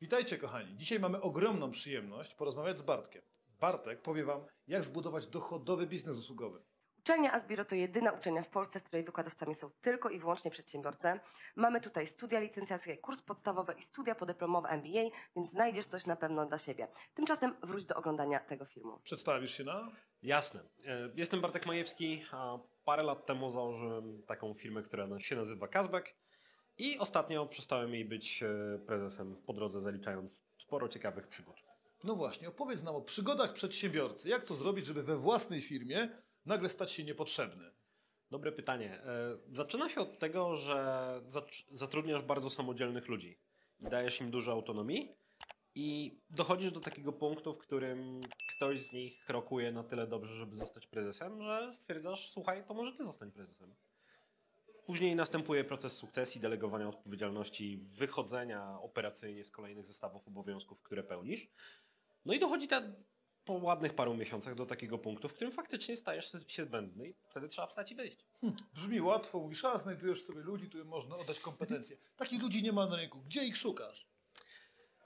Witajcie kochani. Dzisiaj mamy ogromną przyjemność porozmawiać z Bartkiem. Bartek powie Wam, jak zbudować dochodowy biznes usługowy. Uczelnia Asbiro to jedyna uczelnia w Polsce, w której wykładowcami są tylko i wyłącznie przedsiębiorcy. Mamy tutaj studia licencjackie, kurs podstawowy i studia podyplomowe MBA, więc znajdziesz coś na pewno dla siebie. Tymczasem wróć do oglądania tego filmu. Przedstawisz się na... Jasne. E, Jestem Bartek Majewski, a parę lat temu założyłem taką firmę, która się nazywa Kazbek i ostatnio przestałem jej być e, prezesem po drodze, zaliczając sporo ciekawych przygód. No właśnie, opowiedz nam o przygodach przedsiębiorcy. Jak to zrobić, żeby we własnej firmie nagle stać się niepotrzebny? Dobre pytanie. E, Zaczyna się od tego, że zatrudniasz bardzo samodzielnych ludzi i dajesz im dużo autonomii i dochodzisz do takiego punktu, w którym ktoś z nich rokuje na tyle dobrze, żeby zostać prezesem, że stwierdzasz, słuchaj, to może ty zostań prezesem. Później następuje proces sukcesji, delegowania odpowiedzialności, wychodzenia operacyjnie z kolejnych zestawów obowiązków, które pełnisz. No i dochodzi ta po ładnych paru miesiącach do takiego punktu, w którym faktycznie stajesz się zbędny i wtedy trzeba wstać i wyjść. Brzmi łatwo, mówisz, a znajdujesz sobie ludzi, którym można oddać kompetencje. Takich ludzi nie ma na rynku. Gdzie ich szukasz?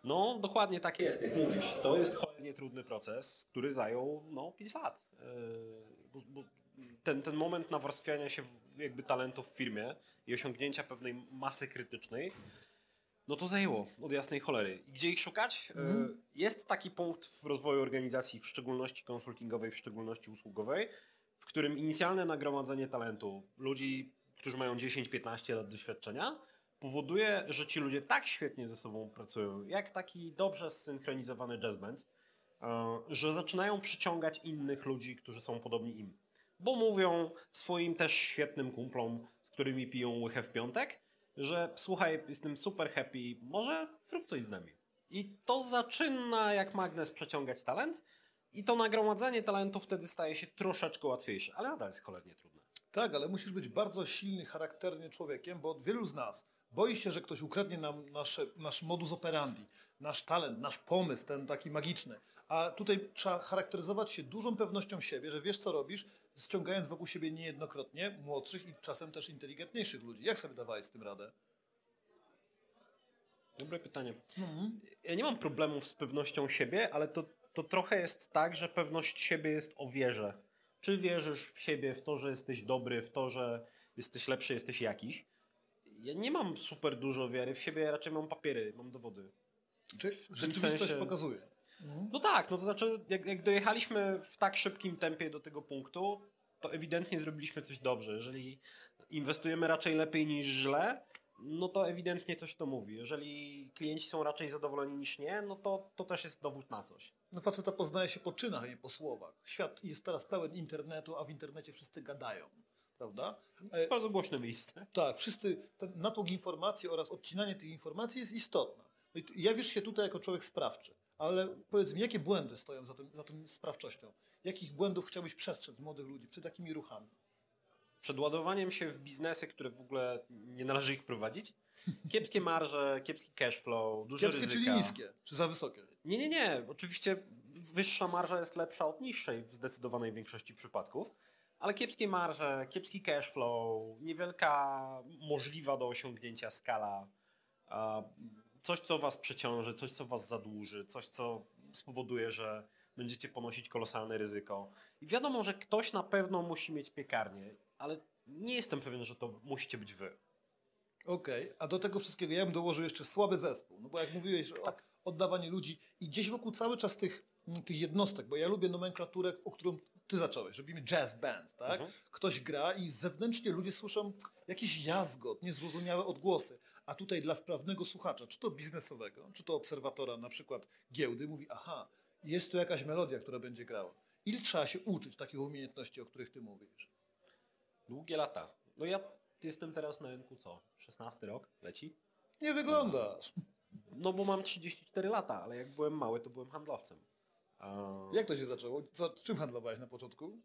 No, dokładnie tak jest, jak mówisz. To jest cholernie trudny proces, który zajął no, 5 lat. Yy, bo, bo ten, ten moment nawarstwiania się jakby talentów w firmie i osiągnięcia pewnej masy krytycznej, no to zajęło od jasnej cholery. I gdzie ich szukać? Yy, Jest taki punkt w rozwoju organizacji, w szczególności konsultingowej, w szczególności usługowej, w którym inicjalne nagromadzenie talentu ludzi, którzy mają 10-15 lat doświadczenia, powoduje, że ci ludzie tak świetnie ze sobą pracują, jak taki dobrze zsynchronizowany jazz band, e, że zaczynają przyciągać innych ludzi, którzy są podobni im. Bo mówią swoim też świetnym kumplom, z którymi piją łychę w piątek, że słuchaj, jestem super happy, może zrób coś z nami. I to zaczyna jak magnes przeciągać talent i to nagromadzenie talentów wtedy staje się troszeczkę łatwiejsze, ale nadal jest cholernie trudne. Tak, ale musisz być bardzo silny charakternie człowiekiem, bo wielu z nas boi się, że ktoś ukradnie nam nasze, nasz modus operandi, nasz talent, nasz pomysł, ten taki magiczny. A tutaj trzeba charakteryzować się dużą pewnością siebie, że wiesz co robisz, ściągając wokół siebie niejednokrotnie młodszych i czasem też inteligentniejszych ludzi. Jak sobie dawałeś z tym radę? Dobre pytanie. Ja nie mam problemów z pewnością siebie, ale to, to trochę jest tak, że pewność siebie jest o wierze. Czy wierzysz w siebie, w to, że jesteś dobry, w to, że jesteś lepszy, jesteś jakiś? Ja nie mam super dużo wiary w siebie, ja raczej mam papiery, mam dowody. Czy rzeczywistość sensie- pokazuje? No tak, no to znaczy, jak, jak dojechaliśmy w tak szybkim tempie do tego punktu, to ewidentnie zrobiliśmy coś dobrze. Jeżeli inwestujemy raczej lepiej niż źle, no to ewidentnie coś to mówi. Jeżeli klienci są raczej zadowoleni niż nie, no to, to też jest dowód na coś. No faceta poznaje się po czynach, a nie po słowach. Świat jest teraz pełen internetu, a w internecie wszyscy gadają, prawda? To jest bardzo głośne miejsce. Tak, wszyscy, ten natłok informacji oraz odcinanie tych informacji jest istotne. No i ty- jawisz się tutaj jako człowiek sprawczy, ale powiedz mi, jakie błędy stoją za tym, za tym sprawczością? Jakich błędów chciałbyś przestrzec młodych ludzi przed takimi ruchami? Przed ładowaniem się w biznesy, które w ogóle nie należy ich prowadzić, kiepskie marże, kiepski cash flow, duże Kiepskie ryzyka. czyli niskie, czy za wysokie? Nie, nie, nie. Oczywiście wyższa marża jest lepsza od niższej w zdecydowanej większości przypadków, ale kiepskie marże, kiepski cash flow, niewielka możliwa do osiągnięcia skala, coś co was przeciąży, coś co was zadłuży, coś co spowoduje, że będziecie ponosić kolosalne ryzyko. I wiadomo, że ktoś na pewno musi mieć piekarnię, ale nie jestem pewien, że to musicie być wy. Okej, a do tego wszystkiego ja bym dołożył jeszcze słaby zespół. No bo jak mówiłeś o oddawanie ludzi i gdzieś wokół cały czas tych, tych jednostek, bo ja lubię nomenklaturę, o którą ty zacząłeś. Robimy jazz band, tak? Ktoś gra i zewnętrznie ludzie słyszą jakiś jazgot, niezrozumiałe odgłosy. A tutaj dla wprawnego słuchacza, czy to biznesowego, czy to obserwatora na przykład giełdy, mówi, aha, jest tu jakaś melodia, która będzie grała. Ile trzeba się uczyć takich umiejętności, o których ty mówisz? Długie lata. No ja jestem teraz na rynku co? 16 rok? Leci? Nie wyglądasz. No bo mam 34 lata, ale jak byłem mały, to byłem handlowcem. Jak to się zaczęło? Co, czym handlowałeś na początku?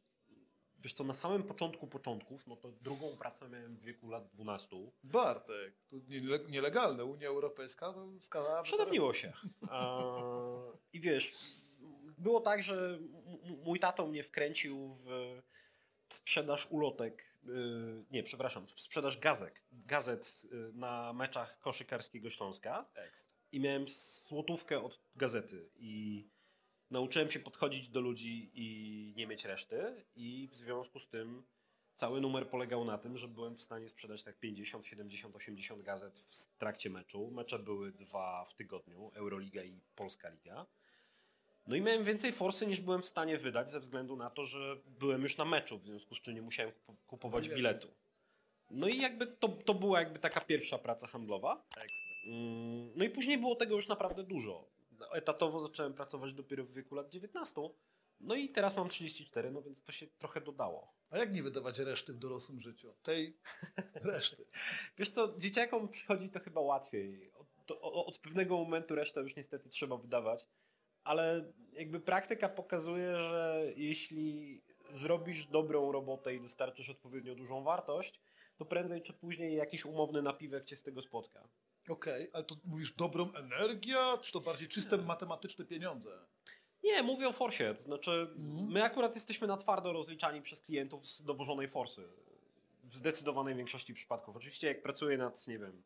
wiesz co, na samym początku początków, no to drugą pracę miałem w wieku lat 12. Bartek, to niele- nielegalne. Unia Europejska to wskazała... Przedawniło się. I wiesz, było tak, że mój tato mnie wkręcił w sprzedaż ulotek, yy, nie, przepraszam, w sprzedaż gazek, gazet yy, na meczach koszykarskiego Śląska. Ekstra. i miałem złotówkę od gazety i nauczyłem się podchodzić do ludzi i nie mieć reszty i w związku z tym cały numer polegał na tym, że byłem w stanie sprzedać tak 50, 70, 80 gazet w trakcie meczu. Mecze były dwa w tygodniu, Euroliga i Polska Liga. No i miałem więcej forsy niż byłem w stanie wydać ze względu na to, że byłem już na meczu, w związku z czym nie musiałem kup- kupować Biletu. No i jakby to, to była jakby taka pierwsza praca handlowa. Mm, No i później było tego już naprawdę dużo. Etatowo zacząłem pracować dopiero w wieku lat 19. No i teraz mam 34, no więc to się trochę dodało. A jak nie wydawać reszty w dorosłym życiu? Tej reszty. Wiesz co, dzieciakom przychodzi to chyba łatwiej. Od, od pewnego momentu resztę już niestety trzeba wydawać, ale jakby praktyka pokazuje, że jeśli zrobisz dobrą robotę i dostarczysz odpowiednio dużą wartość, to prędzej czy później jakiś umowny napiwek cię z tego spotka. Okej, ale to mówisz dobrą energię, czy to bardziej czyste matematyczne pieniądze? Nie, mówię o forsie. To znaczy, Mhm. my akurat jesteśmy na twardo rozliczani przez klientów z dowożonej forsy. W zdecydowanej większości przypadków. Oczywiście, jak pracuję nad, nie wiem,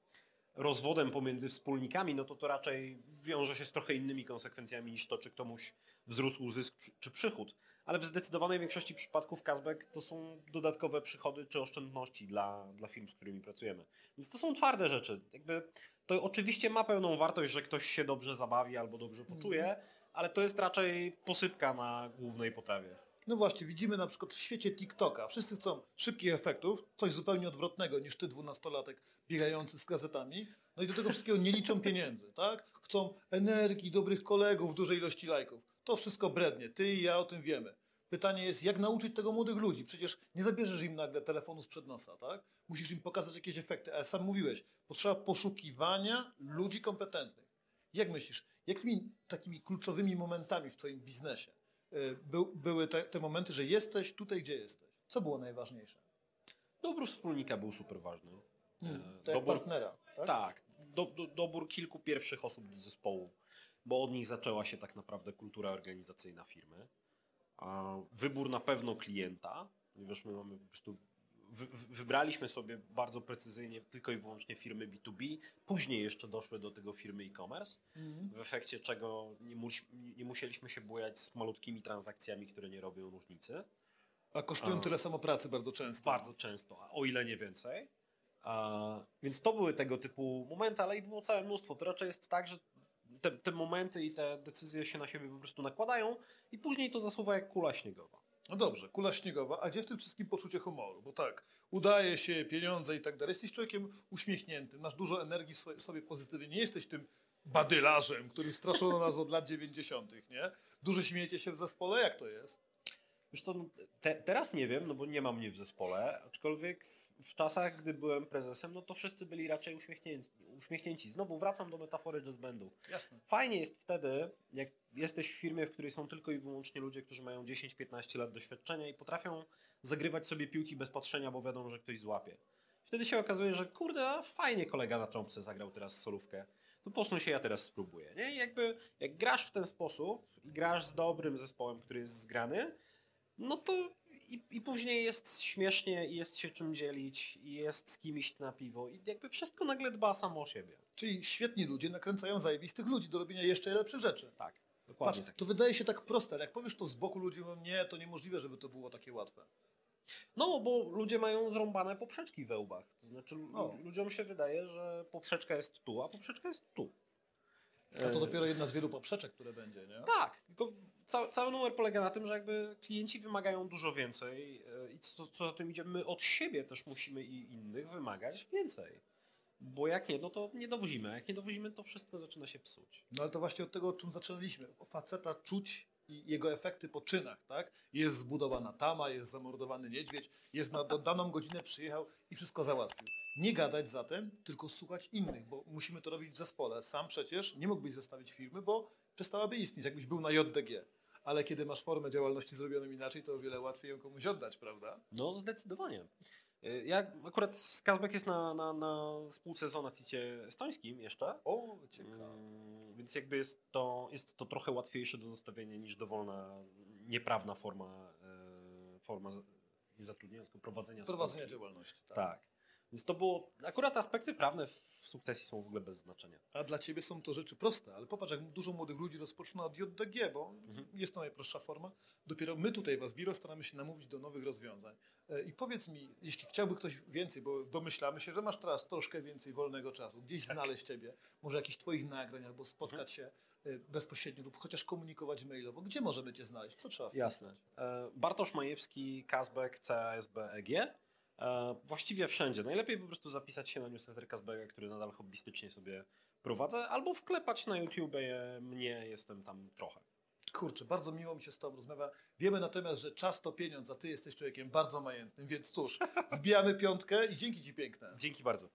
rozwodem pomiędzy wspólnikami, no to to raczej wiąże się z trochę innymi konsekwencjami niż to, czy komuś wzrósł zysk czy przychód. Ale w zdecydowanej większości przypadków cashback to są dodatkowe przychody czy oszczędności dla, dla firm, z którymi pracujemy. Więc to są twarde rzeczy. Jakby to oczywiście ma pełną wartość, że ktoś się dobrze zabawi albo dobrze poczuje, ale to jest raczej posypka na głównej potrawie. No właśnie, widzimy na przykład w świecie TikToka. Wszyscy chcą szybkich efektów, coś zupełnie odwrotnego niż ty, dwunastolatek biegający z gazetami. No i do tego wszystkiego nie liczą pieniędzy, tak? Chcą energii, dobrych kolegów, dużej ilości lajków. To wszystko brednie. Ty i ja o tym wiemy. Pytanie jest, jak nauczyć tego młodych ludzi? Przecież nie zabierzesz im nagle telefonu sprzed nosa, tak? Musisz im pokazać jakieś efekty. Ale sam mówiłeś, potrzeba poszukiwania ludzi kompetentnych. Jak myślisz, jakimi takimi kluczowymi momentami w twoim biznesie y, był, były te, te momenty, że jesteś tutaj, gdzie jesteś? Co było najważniejsze? Dobór wspólnika był super ważny. Hmm, E, dobór- partnera, tak? Tak, do, do, dobór kilku pierwszych osób do zespołu, bo od nich zaczęła się tak naprawdę kultura organizacyjna firmy. A wybór na pewno klienta, ponieważ my mamy po prostu. Wy, wy- wybraliśmy sobie bardzo precyzyjnie tylko i wyłącznie firmy B2B. Później jeszcze doszły do tego firmy e-commerce, Mhm. w efekcie czego nie, nie musieliśmy się bujać z malutkimi transakcjami, które nie robią różnicy. A kosztują A. tyle samo pracy bardzo często. Bardzo często, a o ile nie więcej. A, więc to były tego typu momenty, ale i było całe mnóstwo. To raczej jest tak, że te, te momenty i te decyzje się na siebie po prostu nakładają i później to zasuwa jak kula śniegowa. No dobrze, kula śniegowa, a gdzie w tym wszystkim poczucie humoru? Bo tak, udaje się, pieniądze i tak dalej. Jesteś człowiekiem uśmiechniętym, masz dużo energii w sobie- pozytywy. Nie jesteś tym badylarzem, którym straszono nas od lat 90., nie? Dużo śmiejecie się w zespole? Jak to jest? Wiesz co, no, te, teraz nie wiem, no bo nie mam mnie w zespole, aczkolwiek w, czasach, gdy byłem prezesem, no to wszyscy byli raczej uśmiechnięci. uśmiechnięci. Znowu wracam do metafory jazz bandu. Jasne. Fajnie jest wtedy, jak jesteś w firmie, w której są tylko i wyłącznie ludzie, którzy mają 10-15 lat doświadczenia i potrafią zagrywać sobie piłki bez patrzenia, bo wiadomo, że ktoś złapie. Wtedy się okazuje, że kurde, fajnie kolega na trąbce zagrał teraz solówkę. To posuń się, ja teraz spróbuję. Nie? I jakby jak grasz w ten sposób i grasz z dobrym zespołem, który jest zgrany, no to i, i później jest śmiesznie i jest się czym dzielić i jest z kim iść na piwo i jakby wszystko nagle dba samo o siebie. Czyli świetni ludzie nakręcają zajebistych ludzi do robienia jeszcze lepszych rzeczy. Tak, Patrz, dokładnie tak. to wydaje się tak proste, ale jak powiesz to z boku ludzie mówią, nie, to niemożliwe, żeby to było takie łatwe. No, bo ludzie mają zrąbane poprzeczki we łbach. To znaczy, lu- O. ludziom się wydaje, że poprzeczka jest tu, a poprzeczka jest tu. A to E, dopiero jedna z wielu poprzeczek, które będzie, nie? Tak, tylko ca cały numer polega na tym, że jakby klienci wymagają dużo więcej e, i co, co za tym idzie, my od siebie też musimy i innych wymagać więcej. Bo jak nie, no to nie dowozimy. A jak nie dowozimy, to wszystko zaczyna się psuć. No ale to właśnie od tego, o czym zaczęliśmy. O faceta czuć i jego efekty po czynach, tak? Jest zbudowana tama, jest zamordowany niedźwiedź, jest na daną godzinę przyjechał i wszystko załatwił. Nie gadać zatem, tylko słuchać innych, bo musimy to robić w zespole. Sam przecież nie mógłbyś zostawić firmy, bo przestałaby istnieć, jakbyś był na JDG. Ale kiedy masz formę działalności zrobioną inaczej, to o wiele łatwiej ją komuś oddać, prawda? No, zdecydowanie. E, Ja akurat Skazbek jest na, na, na spółce z Onacicie estońskim jeszcze. O, ciekawe. Mm, Więc jakby jest to, jest to trochę łatwiejsze do zostawienia niż dowolna, nieprawna forma, e, forma nie zatrudnienia, tylko prowadzenia Prowadzenia działalności. Tak. Tak. Więc to było, akurat aspekty prawne w sukcesji są w ogóle bez znaczenia. A dla ciebie są to rzeczy proste, ale popatrz, jak dużo młodych ludzi rozpoczyna od JDG, bo Mhm. jest to najprostsza forma. Dopiero my tutaj w Asbiro staramy się namówić do nowych rozwiązań. E, I powiedz mi, jeśli chciałby ktoś więcej, bo domyślamy się, że masz teraz troszkę więcej wolnego czasu, gdzieś Tak. znaleźć ciebie, może jakichś twoich nagrań, albo spotkać Mhm. się e, bezpośrednio lub chociaż komunikować mailowo, gdzie możemy cię znaleźć? Co trzeba Jasne. wpisać? E, Bartosz Majewski, Kazbek, CASB, EG. E, Właściwie wszędzie. Najlepiej po prostu zapisać się na newsletter Kazbeka, który nadal hobbystycznie sobie prowadzę, albo wklepać na YouTube mnie, jestem tam trochę. Kurczę, bardzo miło mi się z Tobą rozmawia. Wiemy natomiast, że czas to pieniądz, a Ty jesteś człowiekiem bardzo majętnym, więc cóż, zbijamy piątkę i dzięki Ci piękne. Dzięki bardzo.